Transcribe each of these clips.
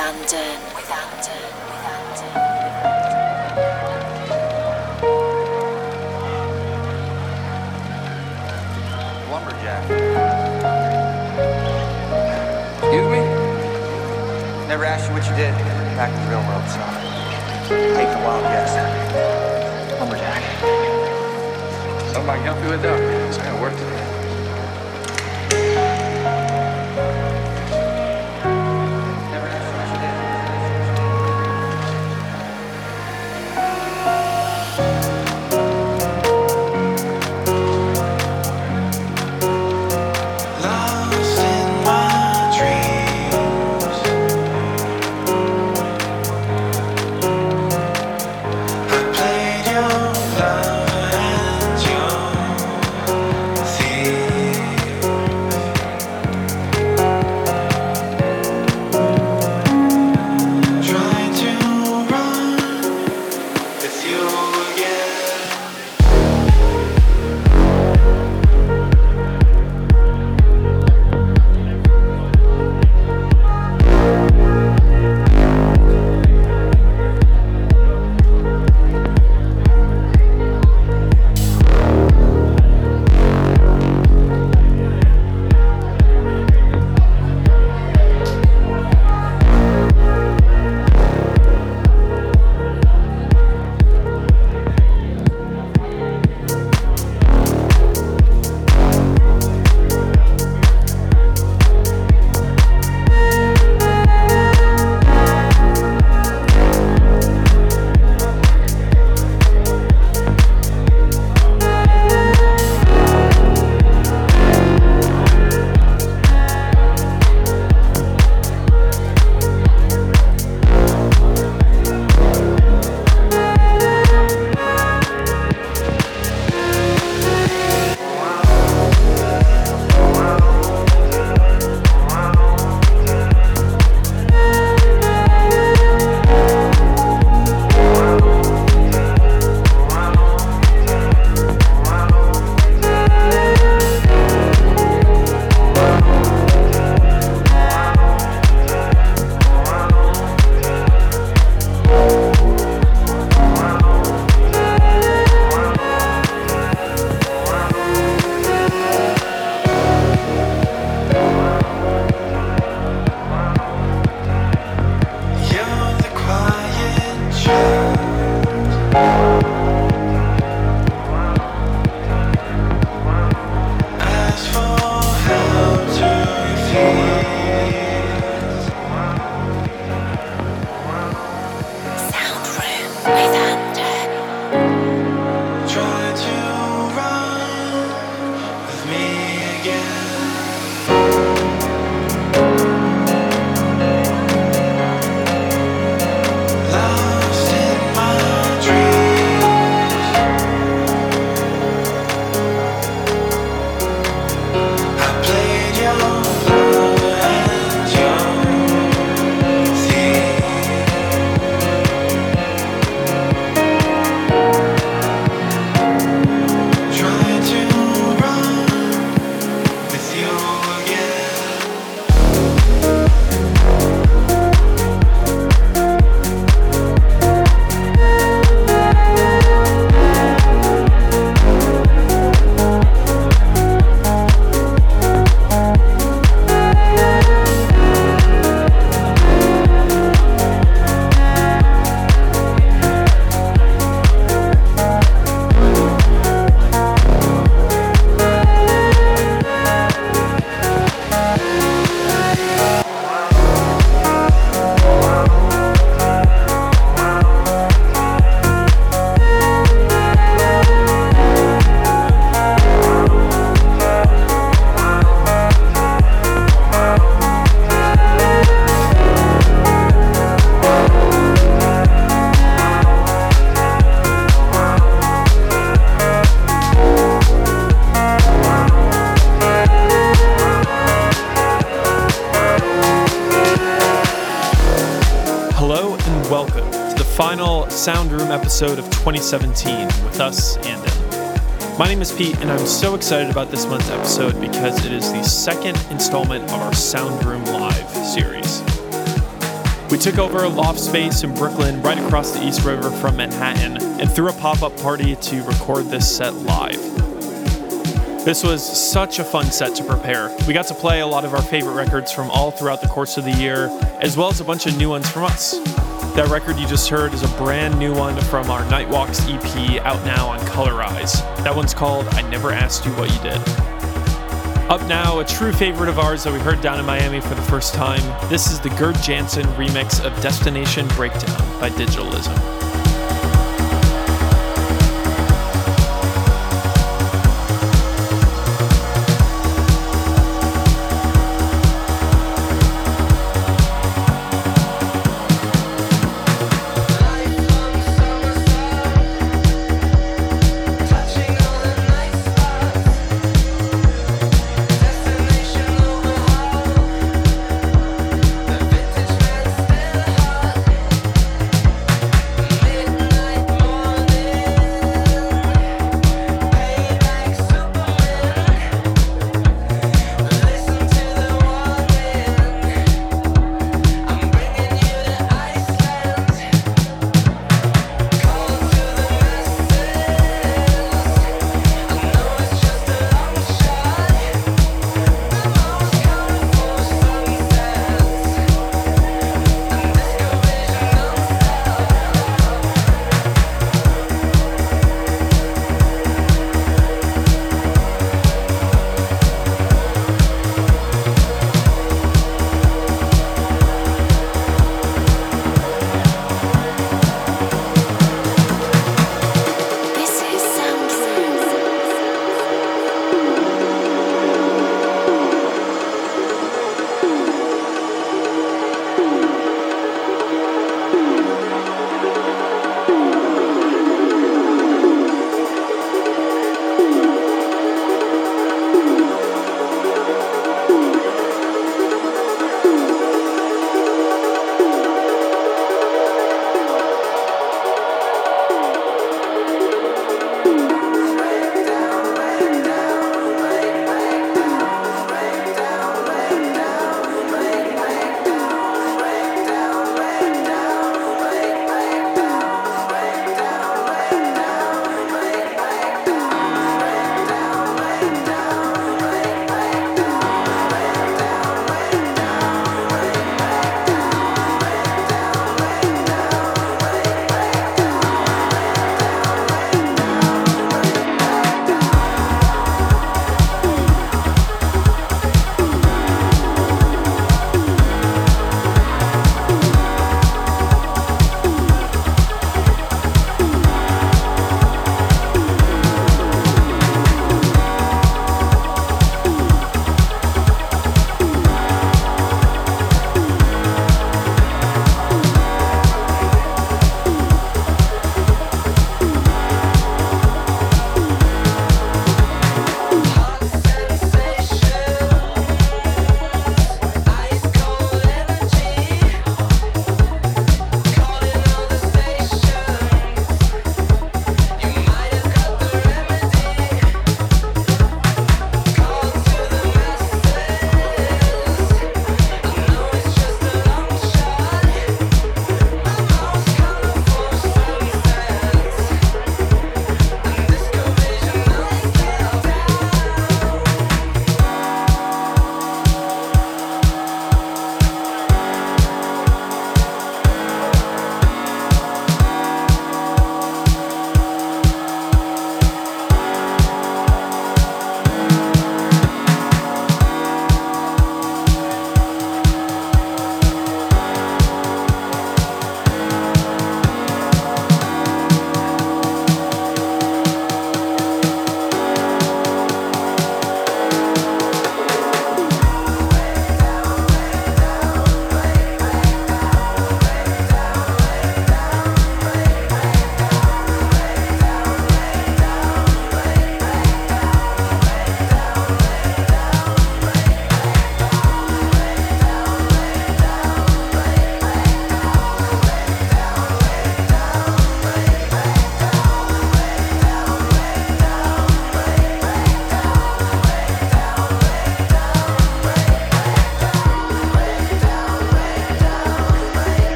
Somebody help you what you did. Back in the real world, so take the wild guess. Lumberjack. Oh my gummy with that? Sound Room episode of 2017 with us, and Andon. My name is Pete, and I'm so excited about this month's episode because it is the second installment of our Sound Room Live series. We took over a loft space in Brooklyn, right across the East River from Manhattan, and threw a pop up party to record this set live. This was such a fun set to prepare. We got to play a lot of our favorite records from all throughout the course of the year, as well as a bunch of new ones from us. That record you just heard is a brand new one from our Nightwalks EP out now on Colorize. That one's called I Never Asked You What You Did. Up now, a true favorite of ours that we heard down in Miami for the first time. This is the Gerd Janson remix of Destination Breakdown by Digitalism.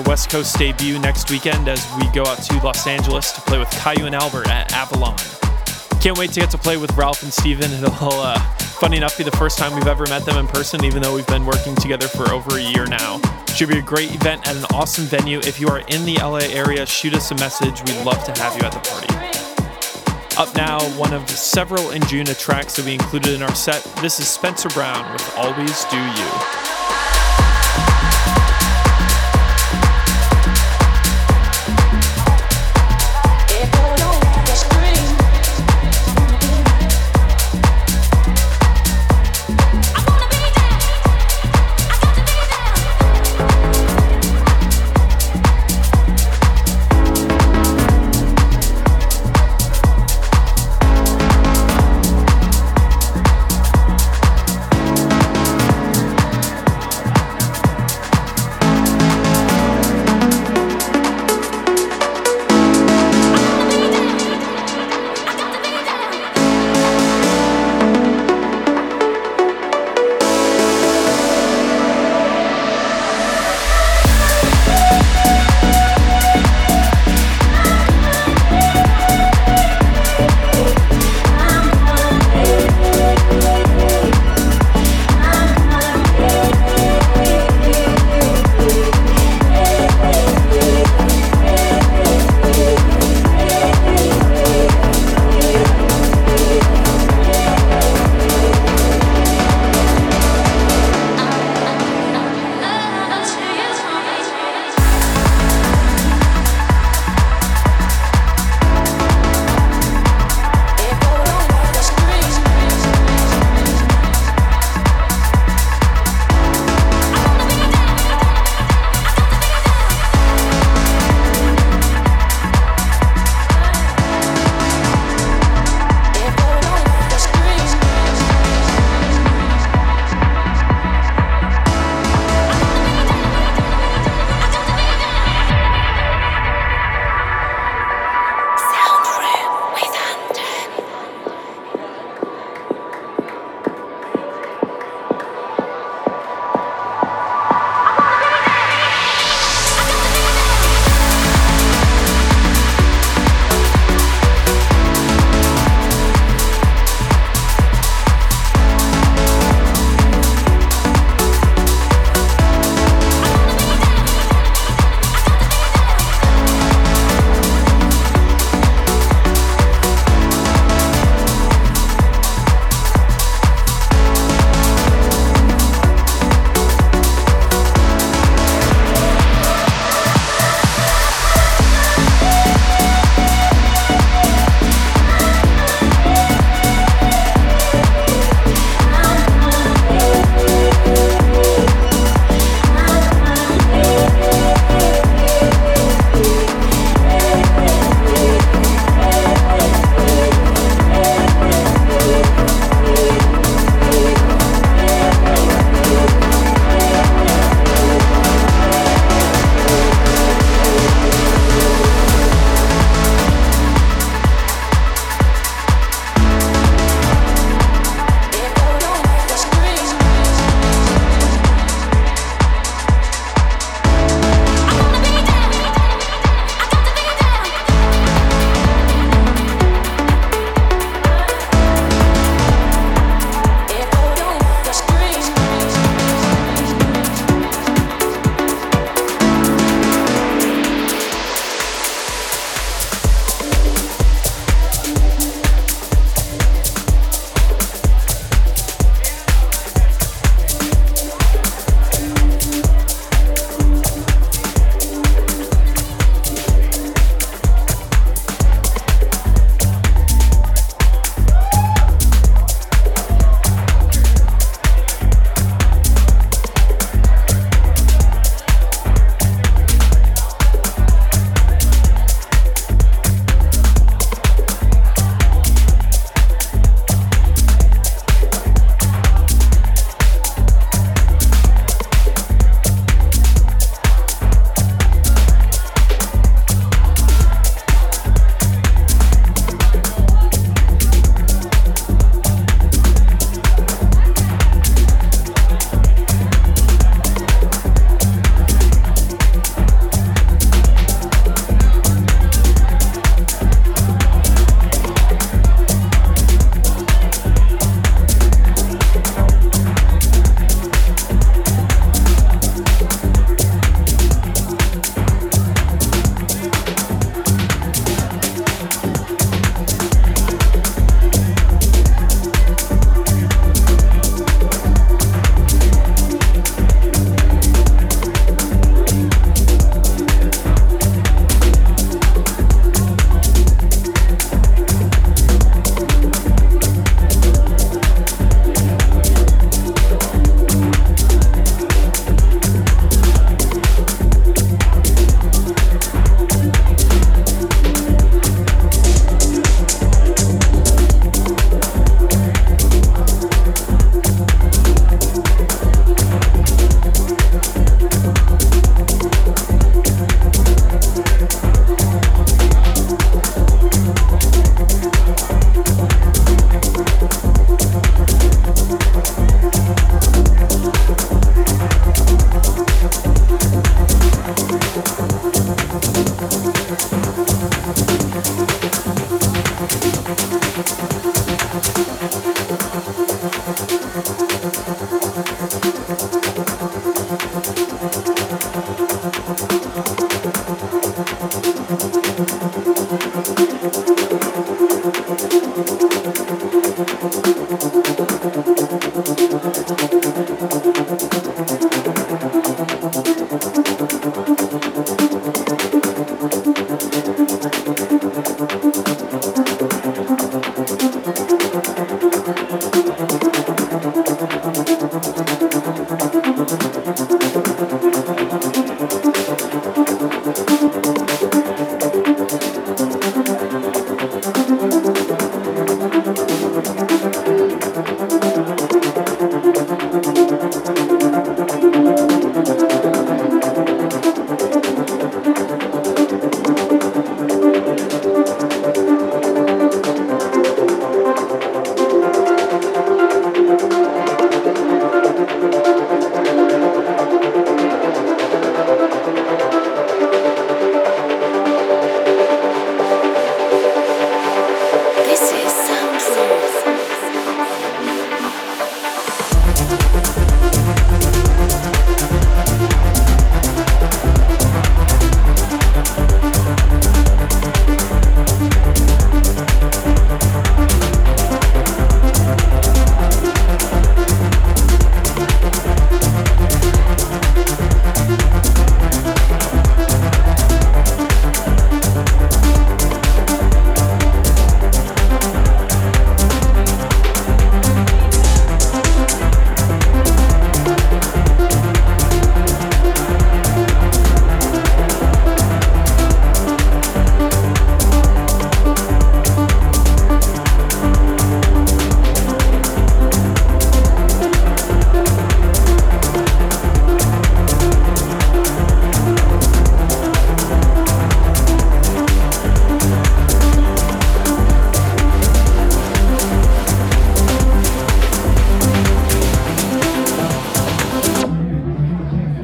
Our West Coast debut next weekend as we go out to Los Angeles to play with Caillou and Albert at Avalon. Can't wait to get to play with Ralph and Steven. It'll, uh, funny enough, be the first time we've ever met them in person, even though we've been working together for over a year now. Should be a great event at an awesome venue. If you are in the LA area, shoot us a message. We'd love to have you at the party. Up now, one of several Anjuna tracks that we included in our set. This is Spencer Brown with Always Do You.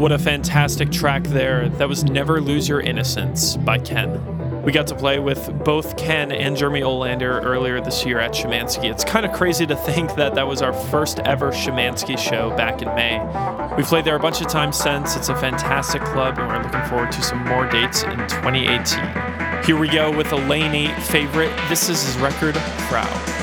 Fantastic track there. That was Never Lose Your Innocence by Ken. We got to play with both Ken and Jeremy Olander earlier this year at Schimanski. It's kind of crazy to think that that was our first ever Schimanski show back in May. We've played there a bunch of times since. It's a fantastic club, and we're looking forward to some more dates in 2018. Here we go with a Lane 8 favorite. This is his record, Proud.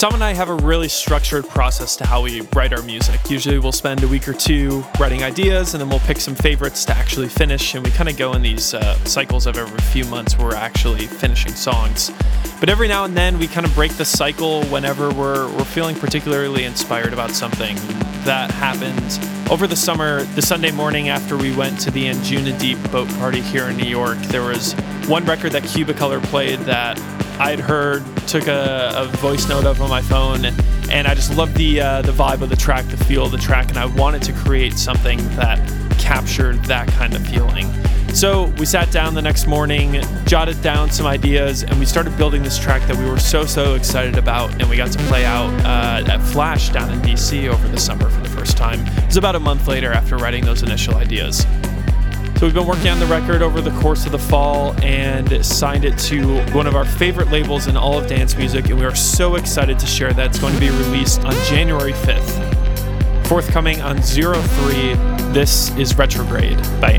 Tom and I have a really structured process to how we write our music. Usually we'll spend a week or two writing ideas and then we'll pick some favorites to actually finish. And we kind of go in these uh, cycles of every few months where we're actually finishing songs. But every now and then we kind of break the cycle whenever we're, we're feeling particularly inspired about something. That happened over the summer, the Sunday morning after we went to the Anjunadeep boat party here in New York. There was one record that Cubicolor played that I'd heard, took a, a, voice note of on my phone, and I just loved the uh, the vibe of the track, the feel of the track, and I wanted to create something that captured that kind of feeling. So we sat down the next morning, jotted down some ideas, and we started building this track that we were so so excited about, and we got to play out uh, at Flash down in DC over the summer for the first time. It was about a month later after writing those initial ideas. So we've been working on the record over the course of the fall and signed it to one of our favorite labels in all of dance music, and we are so excited to share that it's going to be released on January 5th. Forthcoming on Zero Three, this is Retrograde by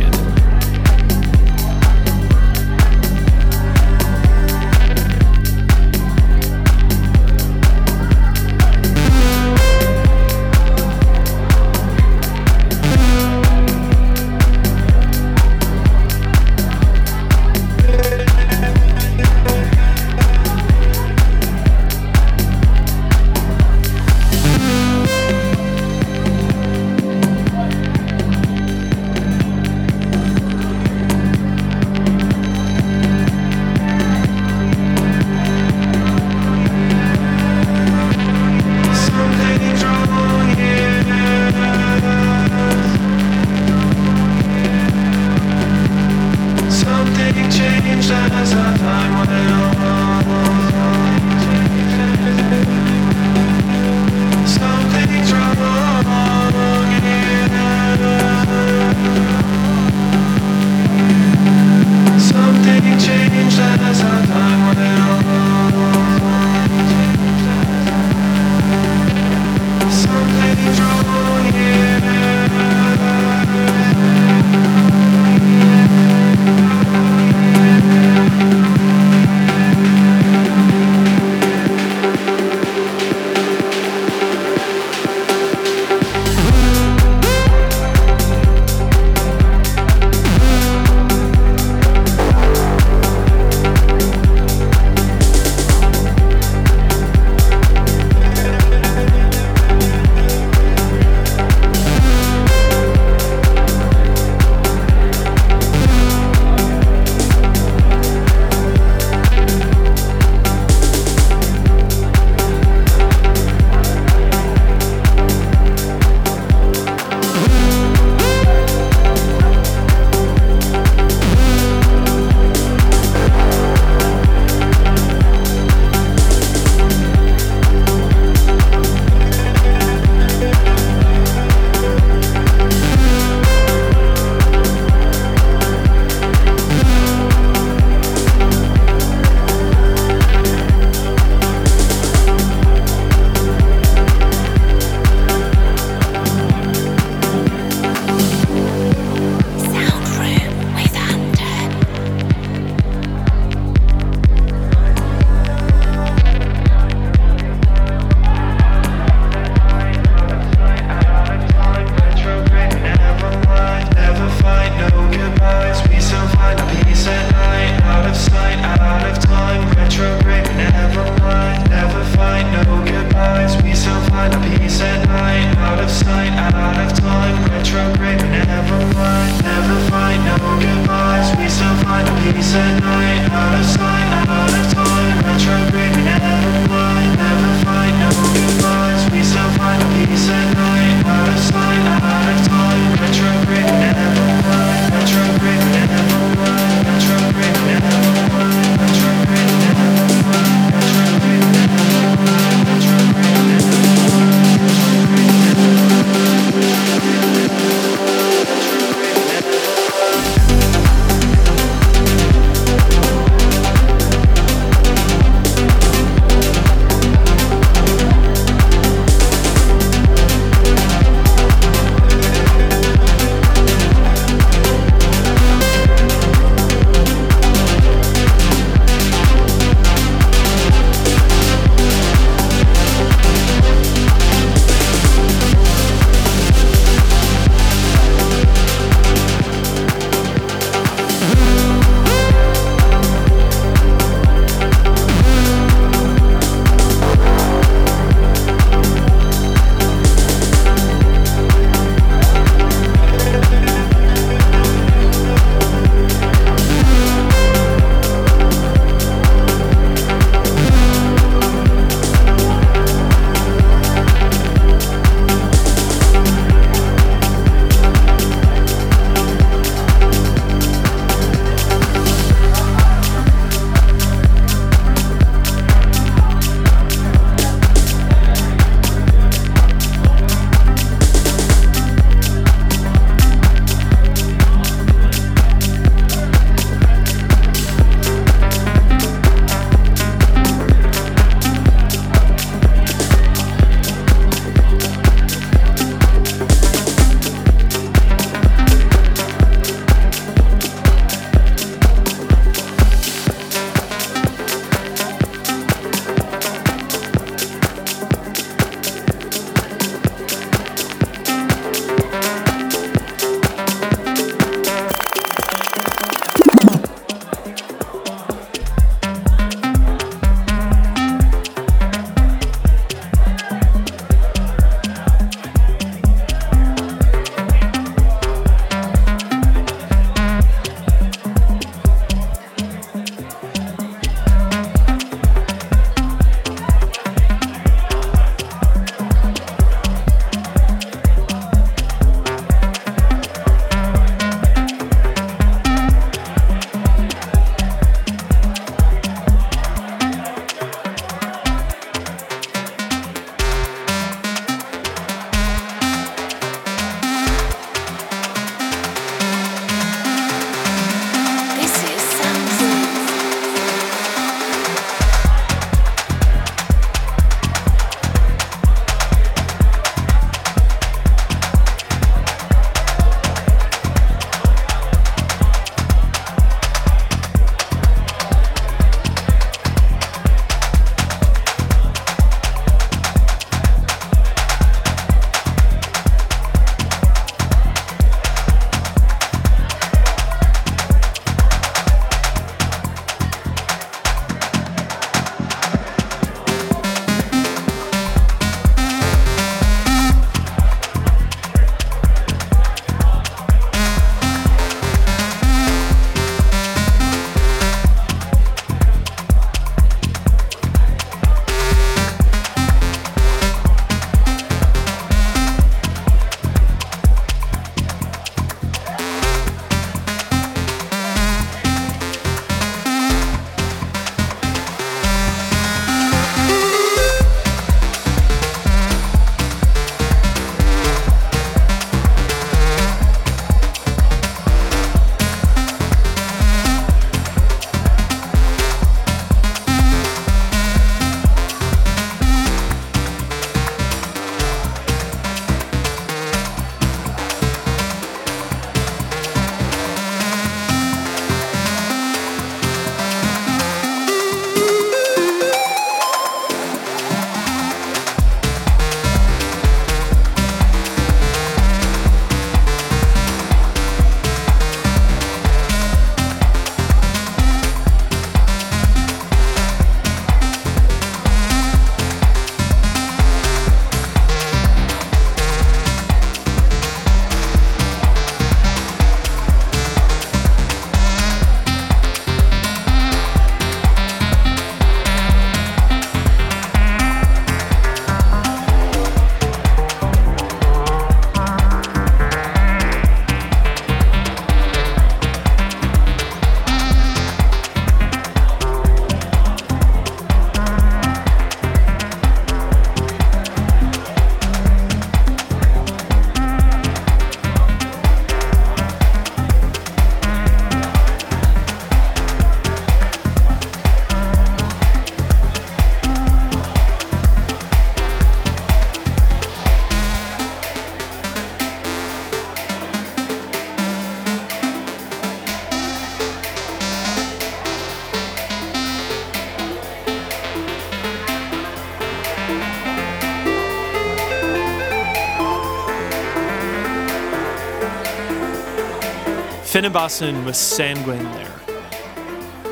Andon. Finnebassen with Sanguine there.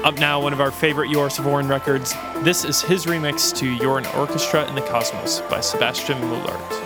Up now, one of our favorite Vorn records. This is his remix to You're an Orchestra in the Cosmos by Sebastian Mullaert.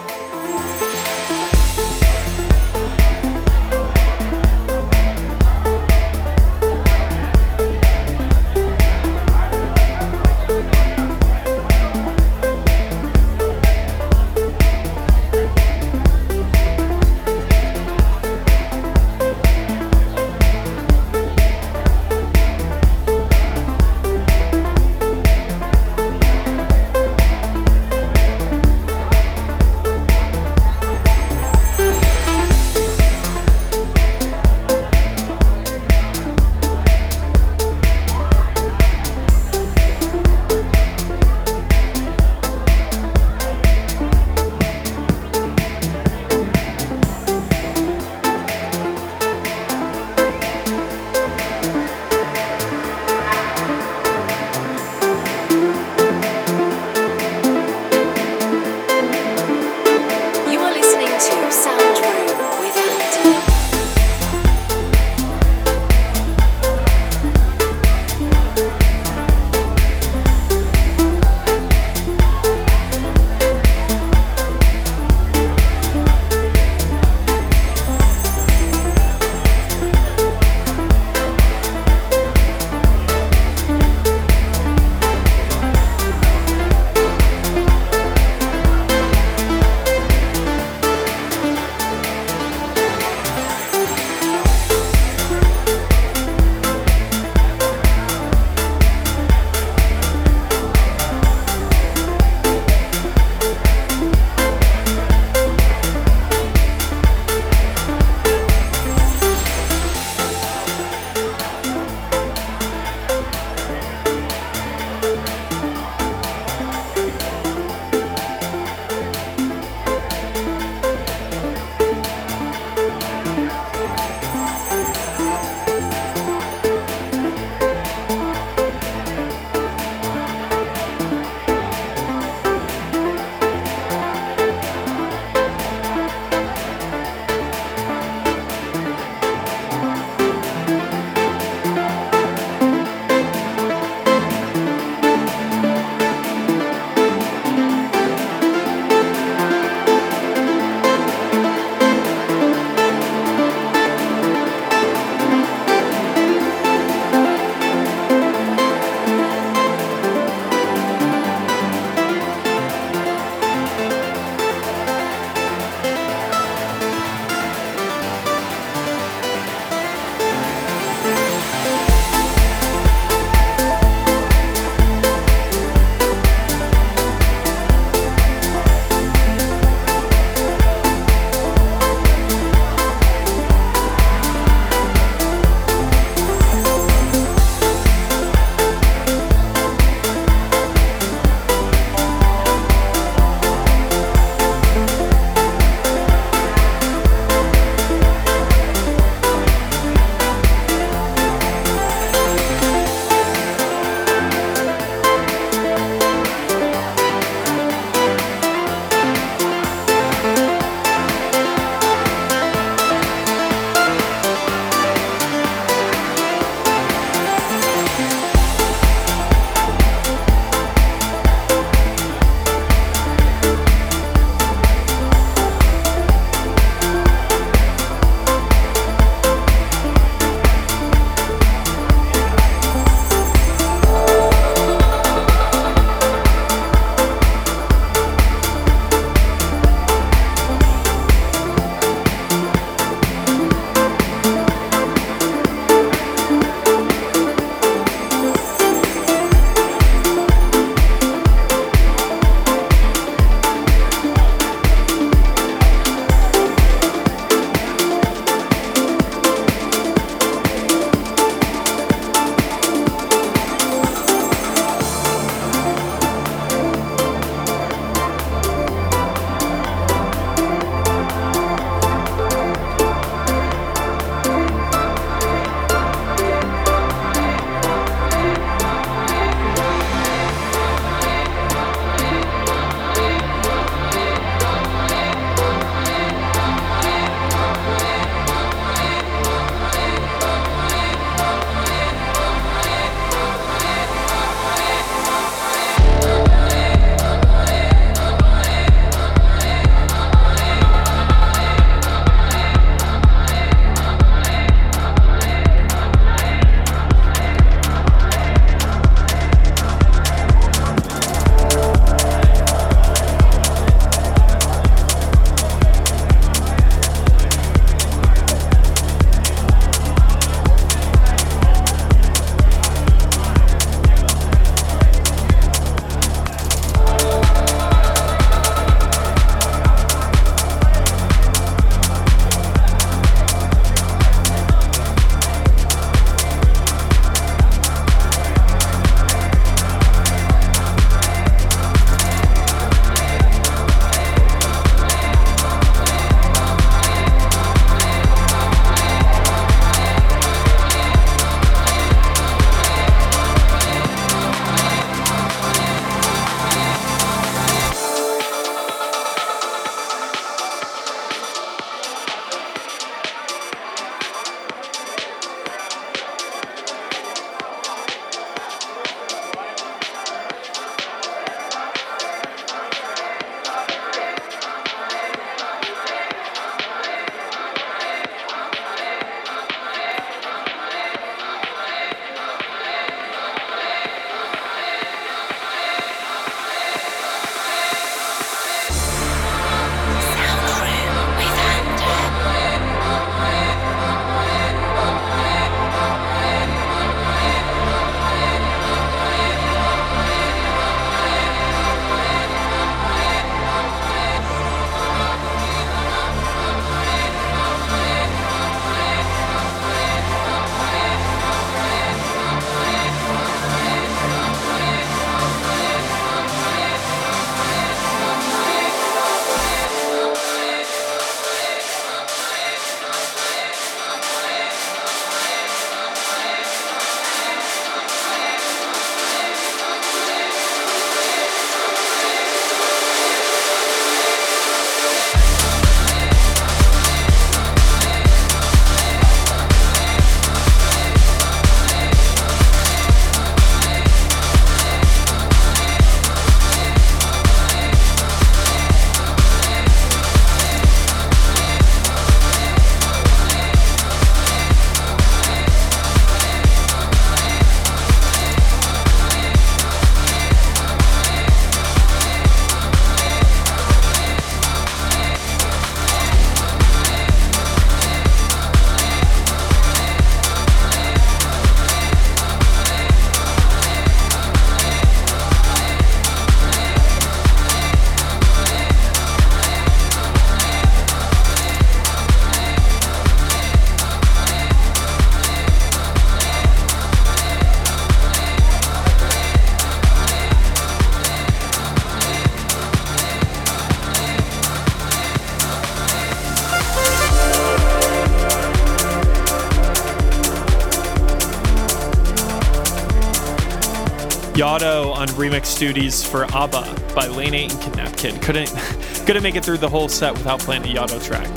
On remix duties for ABBA by Lane 8 and Kidnap Kid. Couldn't couldn't make it through the whole set without playing a Yotto track.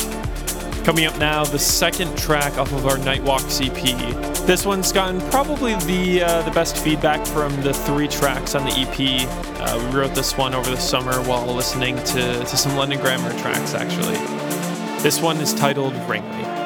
Coming up now, the second track off of our Nightwalk EP. This one's gotten probably the uh, the best feedback from the three tracks on the EP. Uh, we wrote this one over the summer while listening to, to some London Grammar tracks, actually. This one is titled Ringly.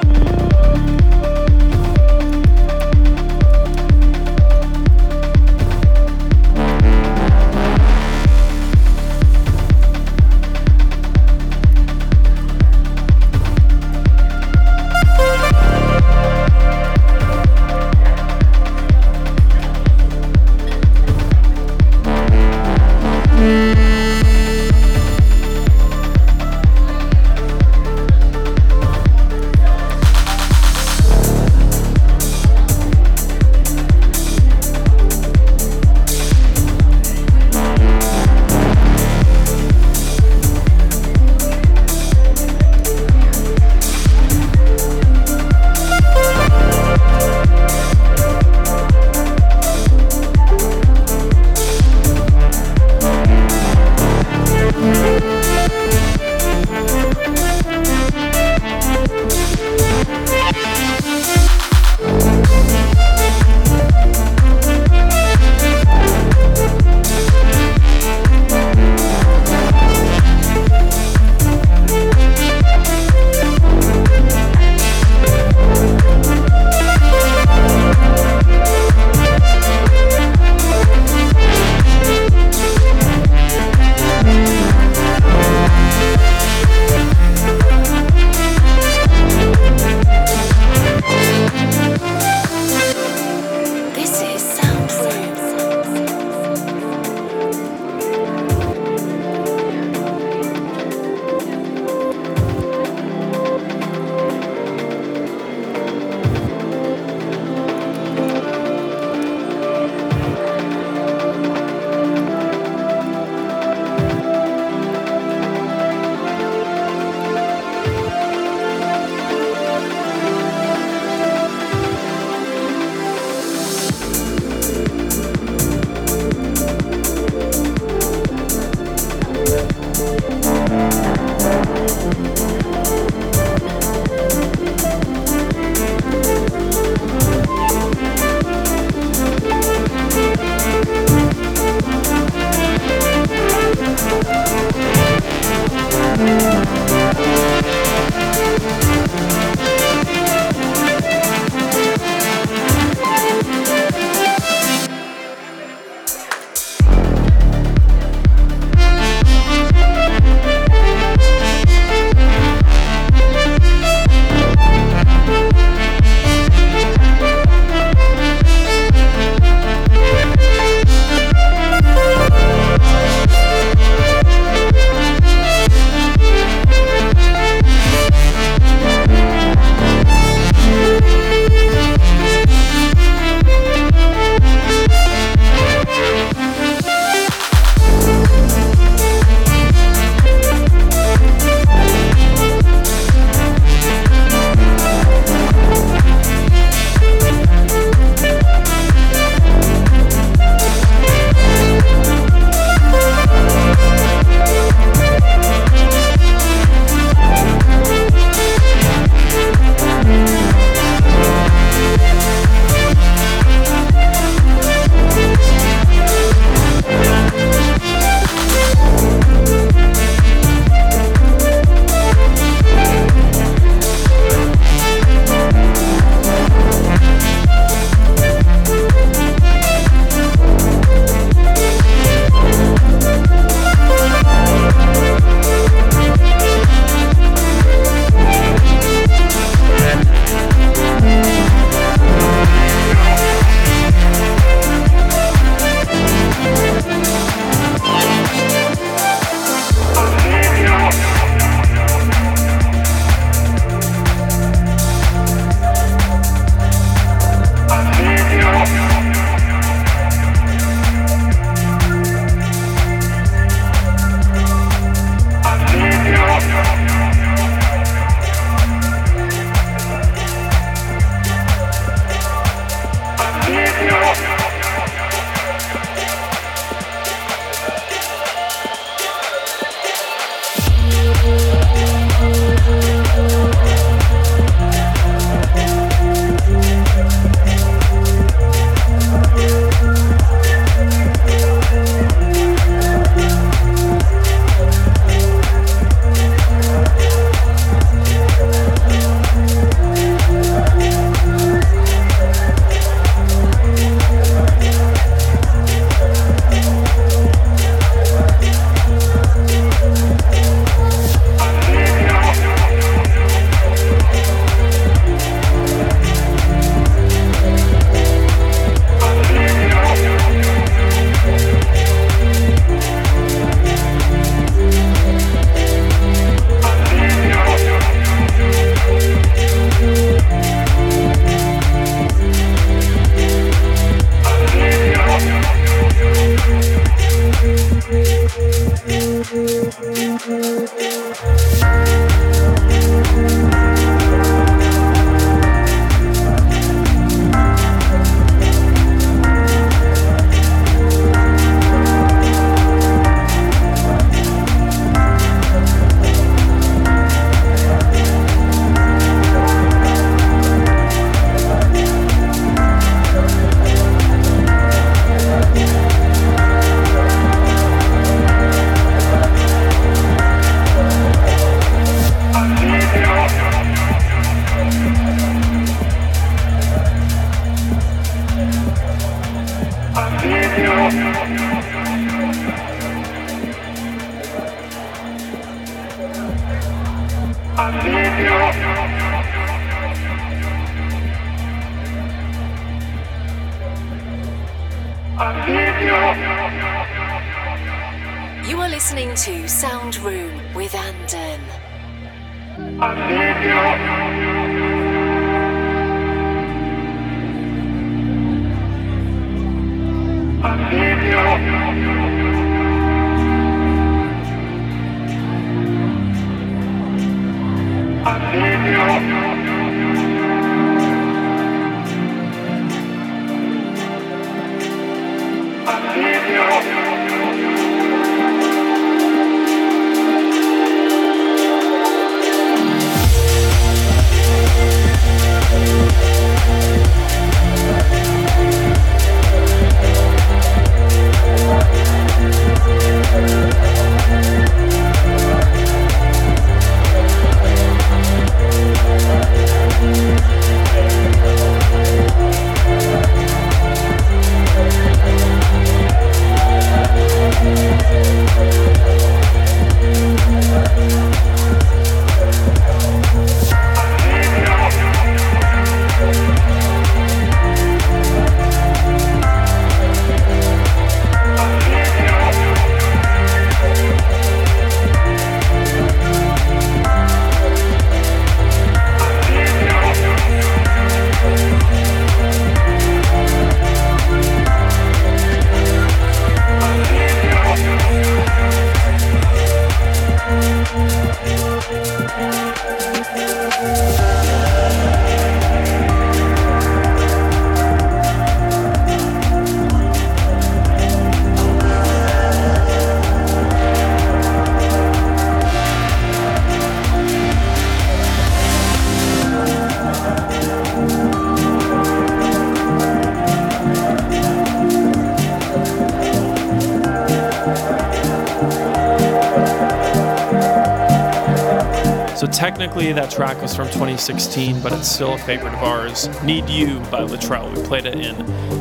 Technically, that track was from 2016, but it's still a favorite of ours. Need You by Latrell. We played it in,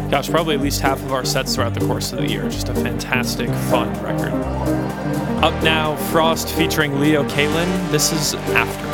gosh, probably at least half of our sets throughout the course of the year. Just a fantastic, fun record. Up now, Frost featuring Leo Kalyan. This is Afterglow.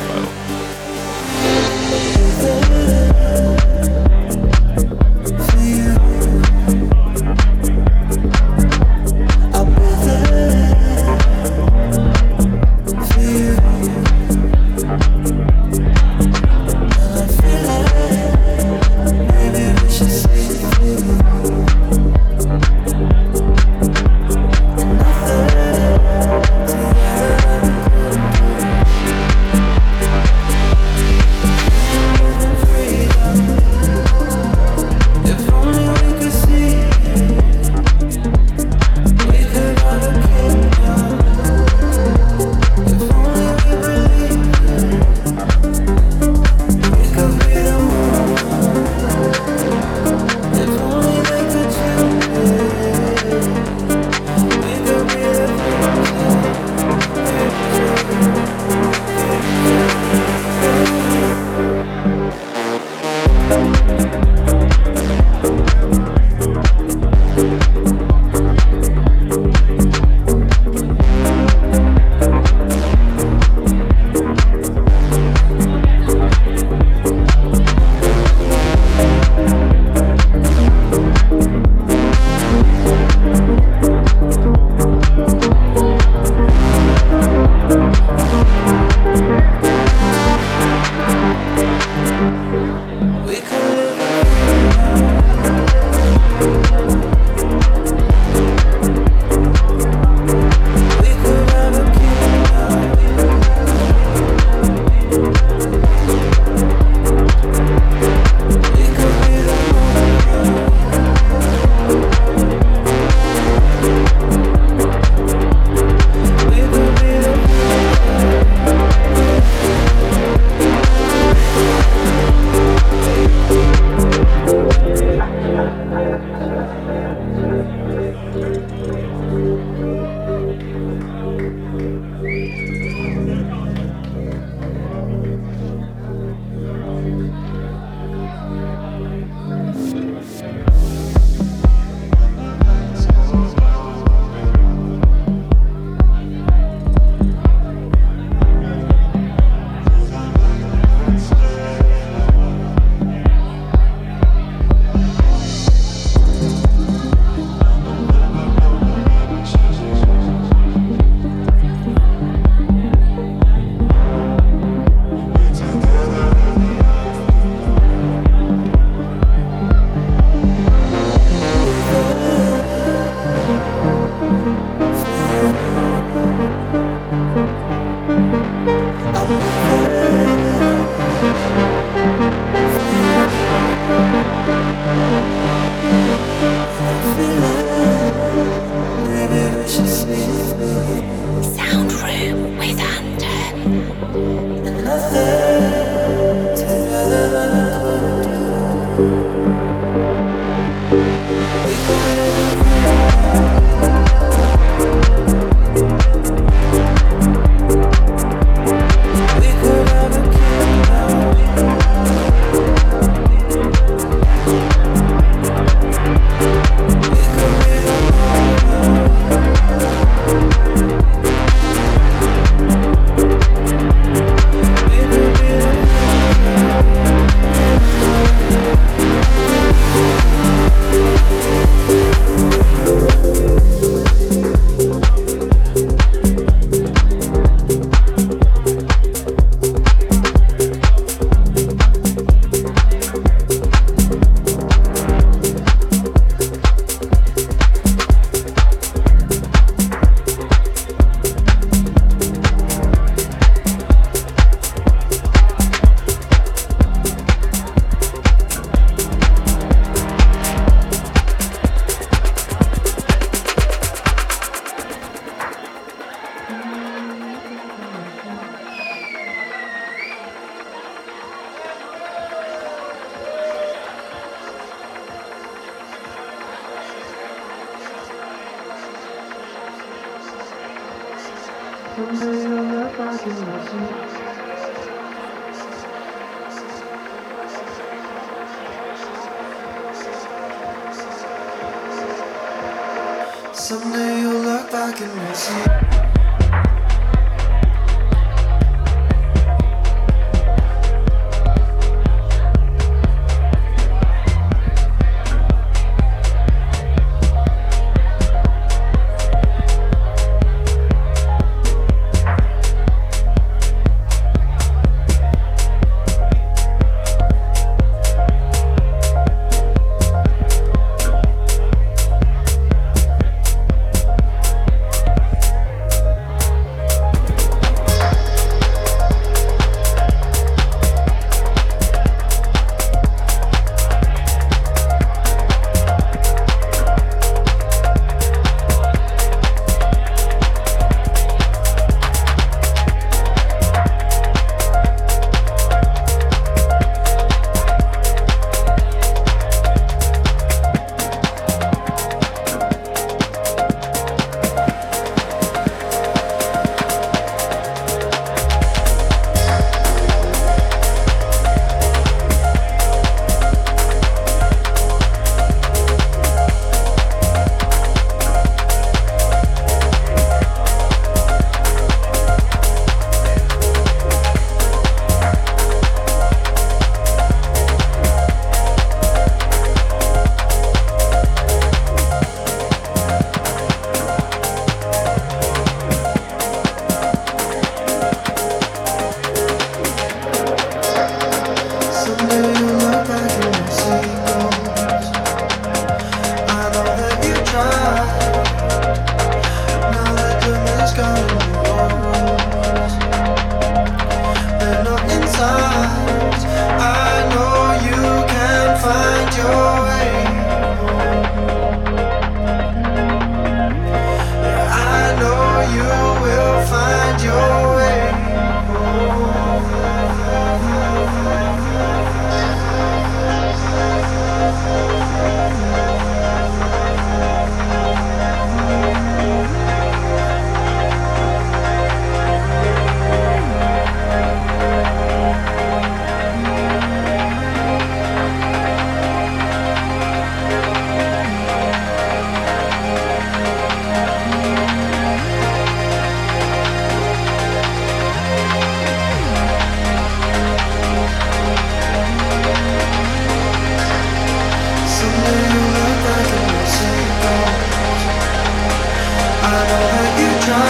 Now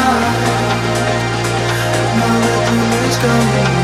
that the mist got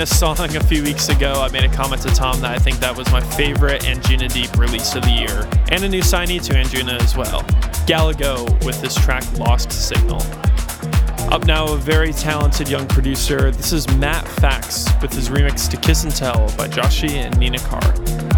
this song a few weeks ago, I made a comment to Tom that I think that was my favorite Anjunadeep release of the year, and a new signee to Anjuna as well. Galago with this track Lost Signal. Up now, a very talented young producer. This is Matt Fax with his remix to Kiss and Tell by Joshi and Nina Carr.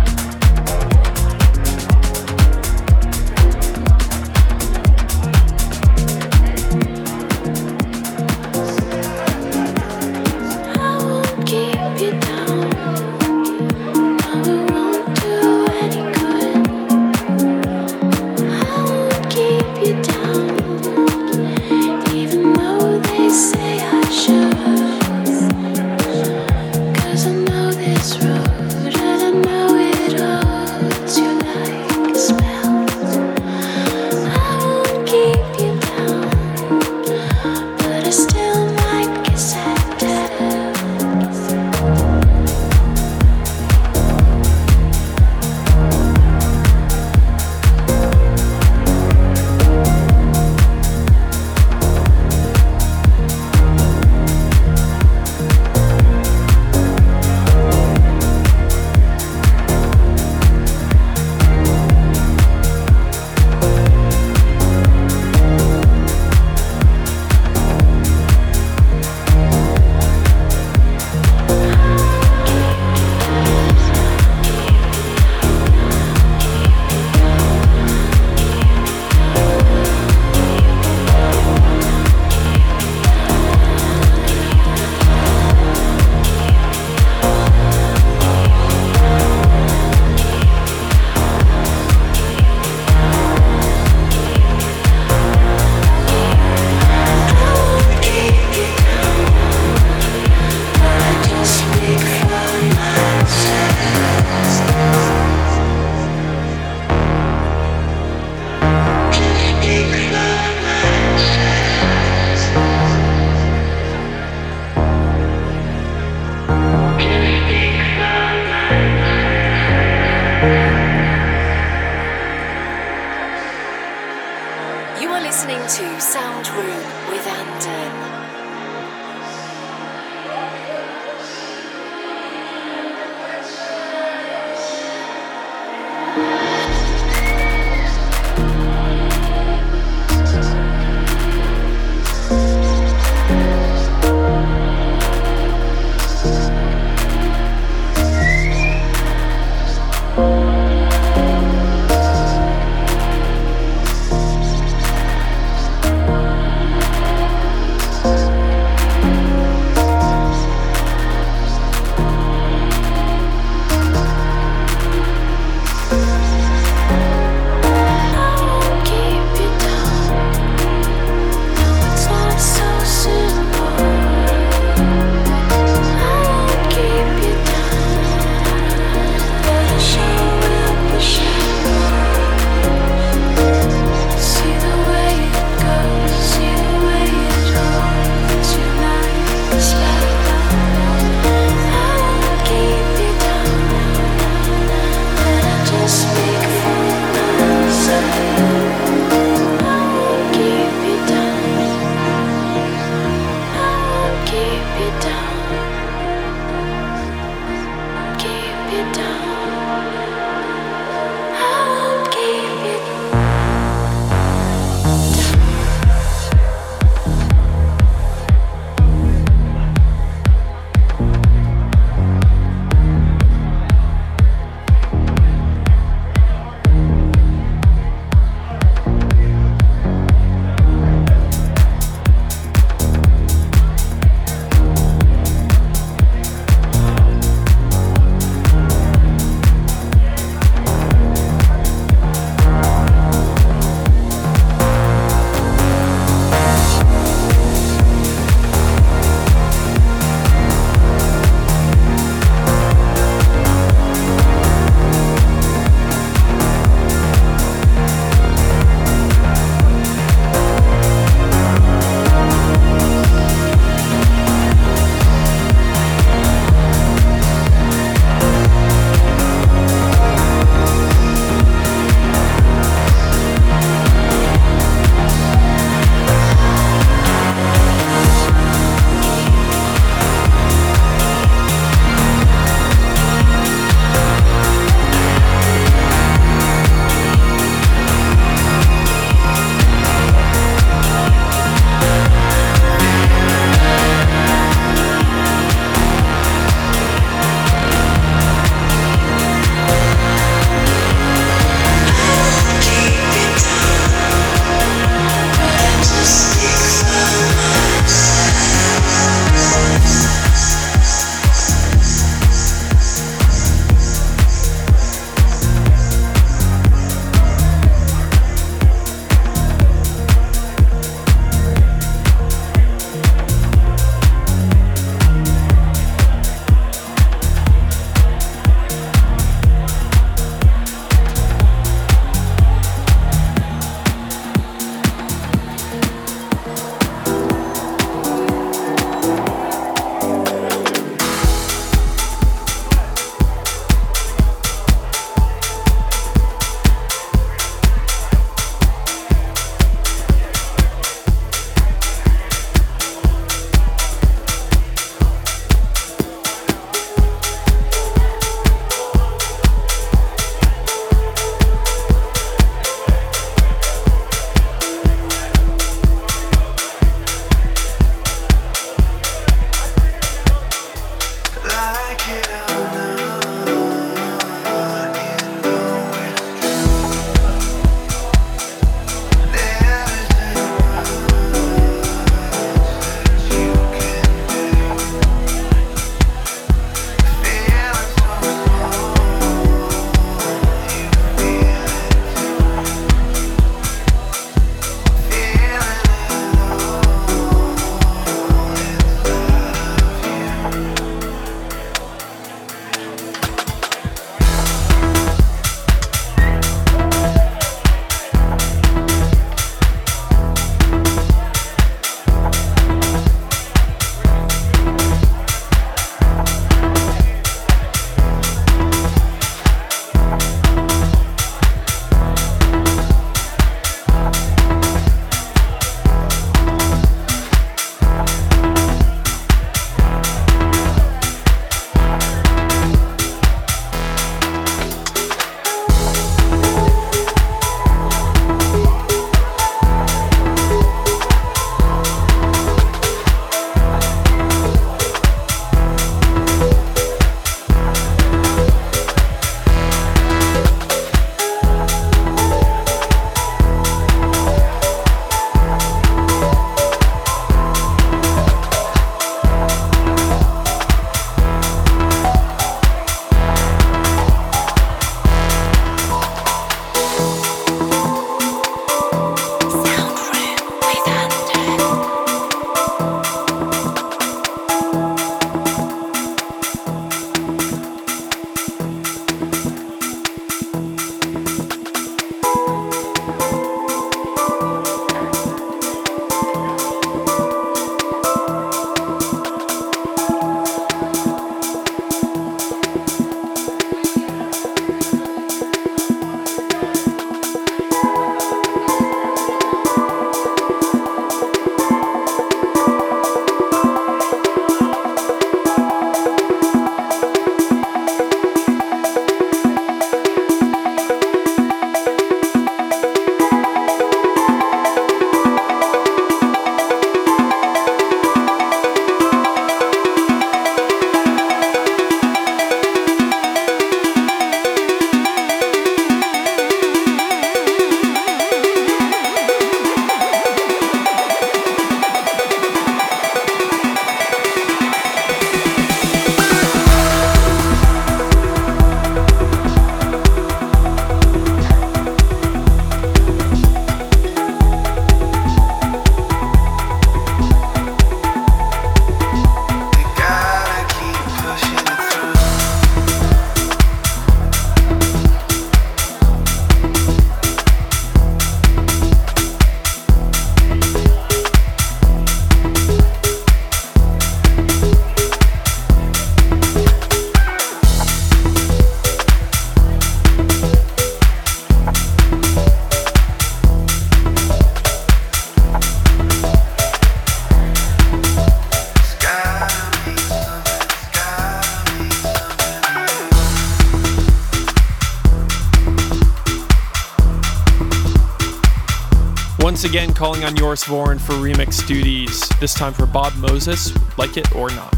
Calling on Joris Voorn for remix duties, this time for Bob Moses, Like It or Not.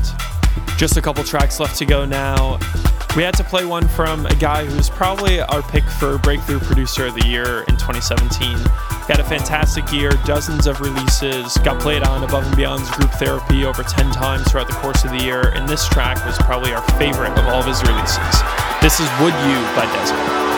Just a couple tracks left to go now. We had to play one from a guy who's probably our pick for Breakthrough Producer of the Year in 2017. He had a fantastic year, dozens of releases, got played on Above and Beyond's group therapy over 10 times throughout the course of the year, and this track was probably our favorite of all of his releases. This is Would You by Desert.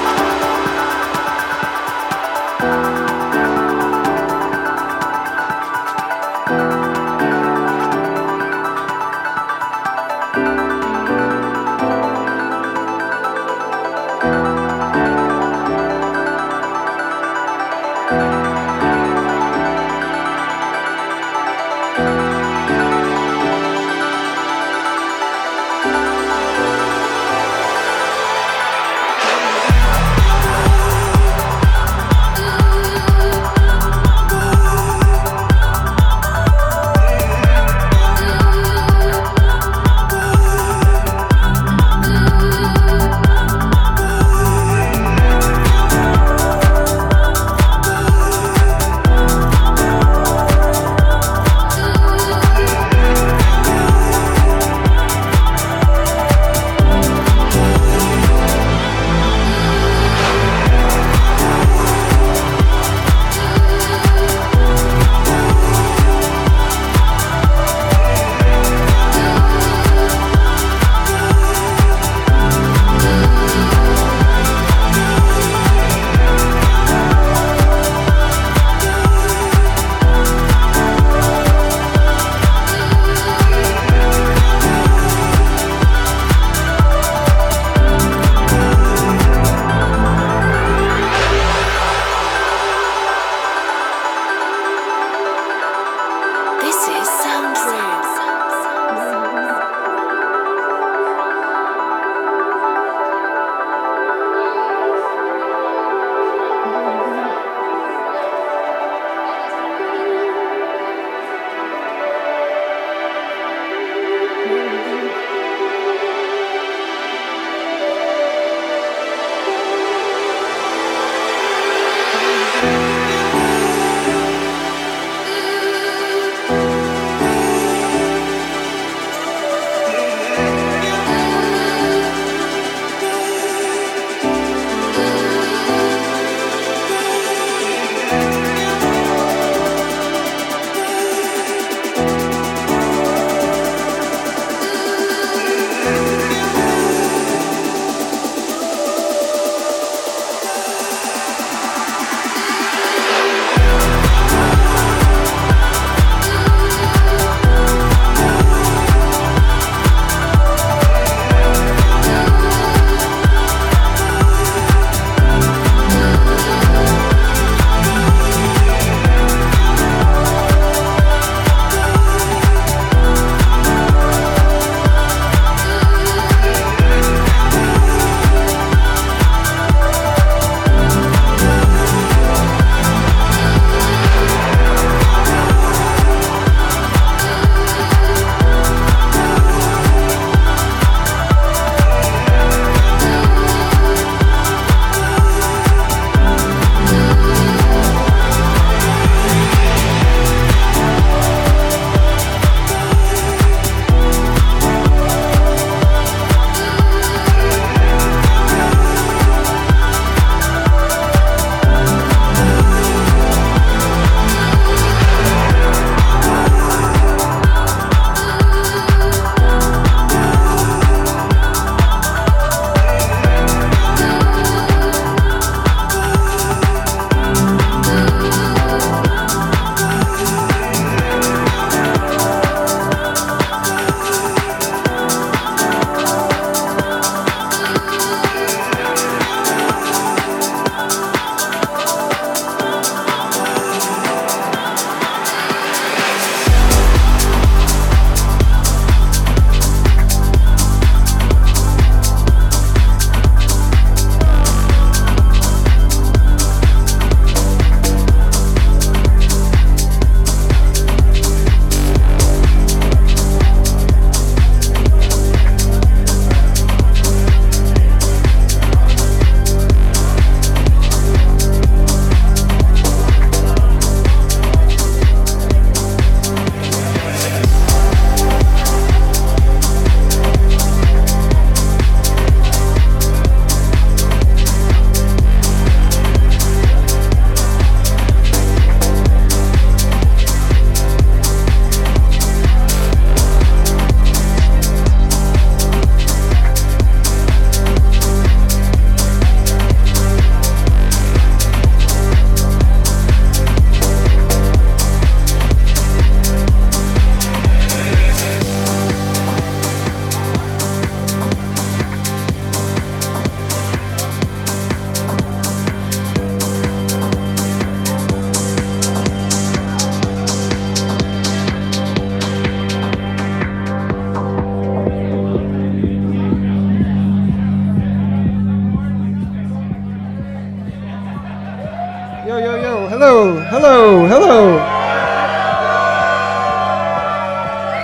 Hello, hello, hello.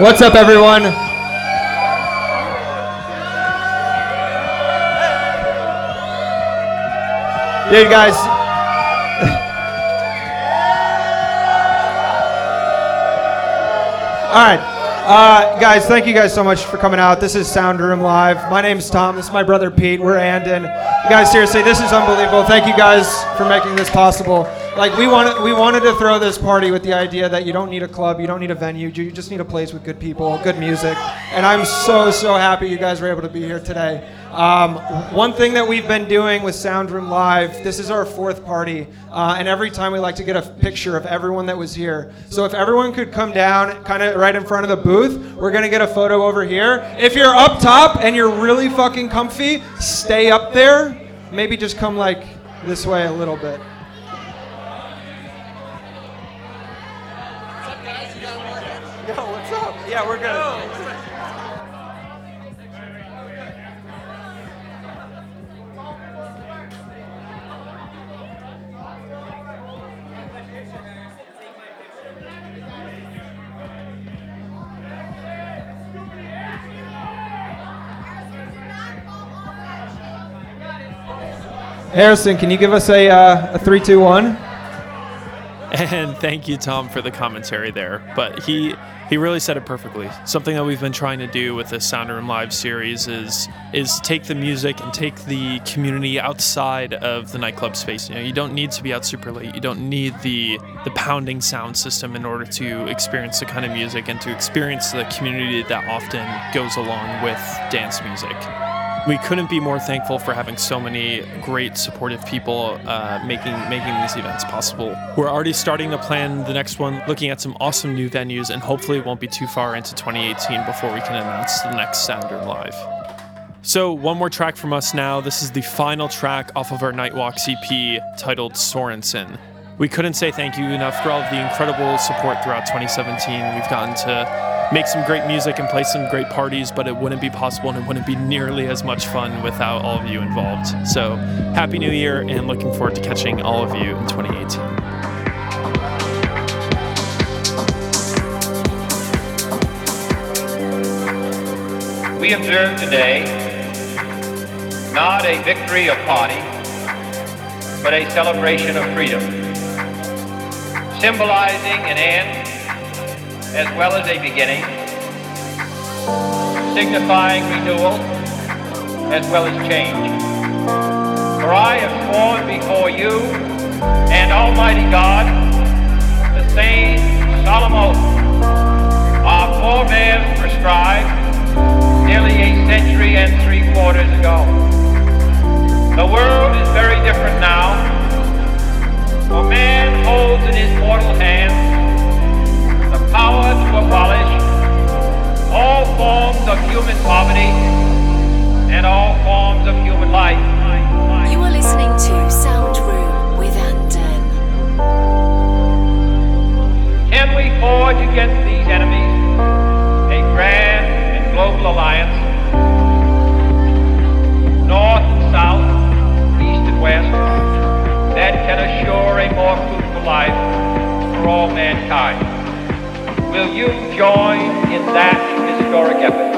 What's up, everyone? Dude, guys. All right. Uh, guys, thank you guys so much for coming out. This is Sound Room Live. My name's Tom. This is my brother Pete. We're Andon. Guys, seriously, this is unbelievable. Thank you guys for making this possible. Like we wanted, we wanted to throw this party with the idea that you don't need a club, you don't need a venue, you just need a place with good people, good music. And I'm so so happy you guys were able to be here today. Um, one thing that we've been doing with Soundroom Live, this is our fourth party, uh, and every time we like to get a picture of everyone that was here. So if everyone could come down, kind of right in front of the booth, we're gonna get a photo over here. If you're up top and you're really fucking comfy, stay up there. Maybe just come like this way a little bit. Harrison, can you give us a, uh, a three, two, one? And thank you, Tom, for the commentary there. But he he really said it perfectly. Something that we've been trying to do with the Sound Room Live series is is take the music and take the community outside of the nightclub space. You know, you don't need to be out super late. You don't need the the pounding sound system in order to experience the kind of music and to experience the community that often goes along with dance music we couldn't be more thankful for having so many great supportive people uh, making making these events possible. We're already starting to plan the next one, looking at some awesome new venues, and hopefully it won't be too far into 2018 before we can announce the next Soundroom Live. So one more track from us now. This is the final track off of our Nightwalk EP titled Sorensen. We couldn't say thank you enough for all of the incredible support throughout 2017. We've gotten to make some great music and play some great parties, but it wouldn't be possible and it wouldn't be nearly as much fun without all of you involved. So, Happy New Year and looking forward to catching all of you in 2018. We observe today not a victory of party, but a celebration of freedom, symbolizing an end as well as a beginning, signifying renewal as well as change. For I have sworn before you and Almighty God the same solemn oath our forebears prescribed nearly a century and three quarters ago. The world is very different now, for man holds in his mortal hand power to abolish all forms of human poverty and all forms of human life. You are listening to Sound Room with Andon. Can we forge against these enemies a grand and global alliance? North and south, east and west, that can assure a more fruitful life for all mankind. Will you join in that historic effort?